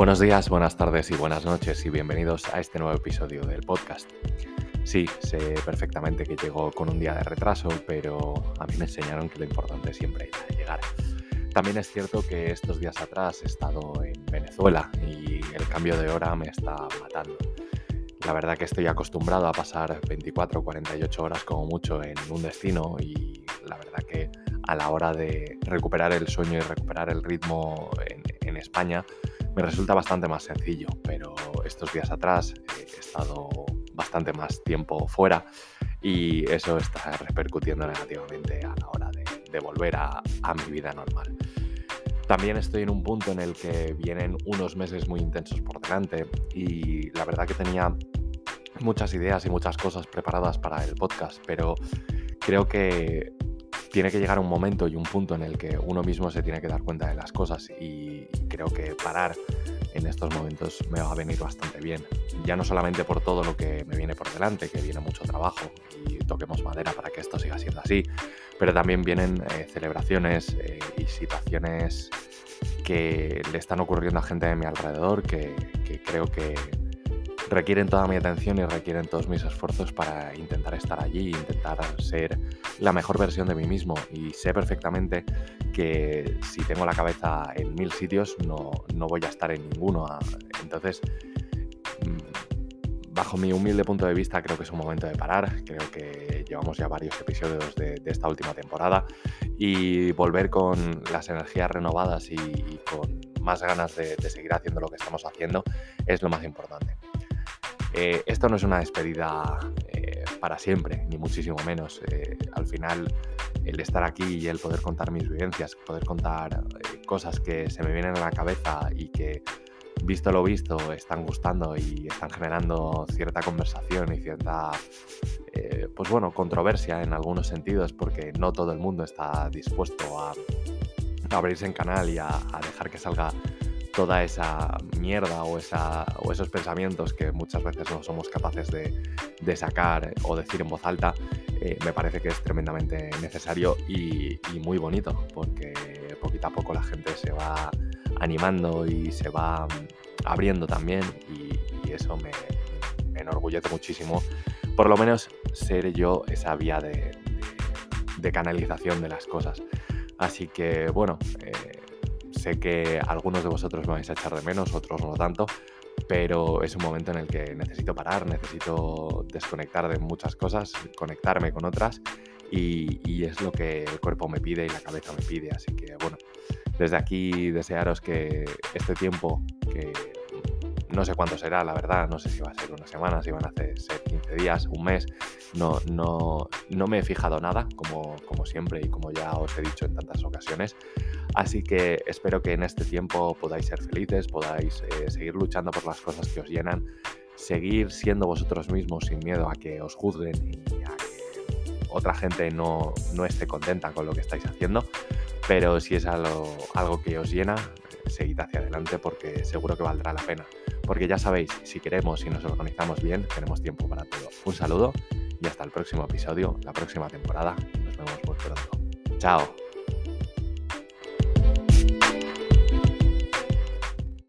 Buenos días, buenas tardes y buenas noches y bienvenidos a este nuevo episodio del podcast. Sí, sé perfectamente que llego con un día de retraso, pero a mí me enseñaron que lo importante siempre es llegar. También es cierto que estos días atrás he estado en Venezuela y el cambio de hora me está matando. La verdad que estoy acostumbrado a pasar 24 o 48 horas como mucho en un destino y la verdad que a la hora de recuperar el sueño y recuperar el ritmo en, en España, me resulta bastante más sencillo, pero estos días atrás he estado bastante más tiempo fuera y eso está repercutiendo negativamente a la hora de, volver a, a mi vida normal. También estoy en un punto en el que vienen unos meses muy intensos por delante y la verdad que tenía muchas ideas y muchas cosas preparadas para el podcast, pero creo que tiene que llegar un momento y un punto en el que uno mismo se tiene que dar cuenta de las cosas y creo que parar en estos momentos me va a venir bastante bien. Ya no solamente por todo lo que me viene por delante, que viene mucho trabajo y toquemos madera para que esto siga siendo así, pero también vienen eh, celebraciones eh, y situaciones que le están ocurriendo a gente de mi alrededor que creo que requieren toda mi atención y requieren todos mis esfuerzos para intentar estar allí, intentar ser la mejor versión de mí mismo. Y sé perfectamente que si tengo la cabeza en mil sitios no, no voy a estar en ninguno. Entonces, mm, bajo mi humilde punto de vista, creo que es un momento de parar. Creo que llevamos ya varios episodios de, esta última temporada y volver con las energías renovadas y, con más ganas de, de, seguir haciendo lo que estamos haciendo es lo más importante. Eh, esto no es una despedida eh, para siempre, ni muchísimo menos. Eh, al final, el estar aquí y el poder contar mis vivencias, poder contar cosas que se me vienen a la cabeza y que, visto lo visto, están gustando y están generando cierta conversación y cierta, pues bueno, controversia en algunos sentidos, porque no todo el mundo está dispuesto a abrirse en canal y a dejar que salga toda esa mierda o, esa, o esos pensamientos que muchas veces no somos capaces de, sacar o decir en voz alta, eh, me parece que es tremendamente necesario y, muy bonito, porque poquito a poco la gente se va animando y se va abriendo también y, eso me, enorgullece muchísimo, por lo menos ser yo esa vía de, canalización de las cosas. Así que bueno, eh, Sé que algunos de vosotros me vais a echar de menos, otros no tanto, pero es un momento en el que necesito parar, necesito desconectar de muchas cosas, conectarme con otras y, es lo que el cuerpo me pide y la cabeza me pide. Así que bueno, desde aquí desearos que este tiempo, que no sé cuánto será, la verdad, no sé si va a ser una semana, si van a ser 15 días, un mes, no, no, no me he fijado nada, como, como siempre y como ya os he dicho en tantas ocasiones. Así que espero que en este tiempo podáis ser felices, podáis eh, seguir luchando por las cosas que os llenan, seguir siendo vosotros mismos sin miedo a que os juzguen y a que otra gente no, esté contenta con lo que estáis haciendo. Pero si es algo, algo que os llena, seguid hacia adelante porque seguro que valdrá la pena. Porque ya sabéis, si queremos y nos organizamos bien, tenemos tiempo para todo. Un saludo y hasta el próximo episodio, la próxima temporada. Nos vemos muy pronto. Chao.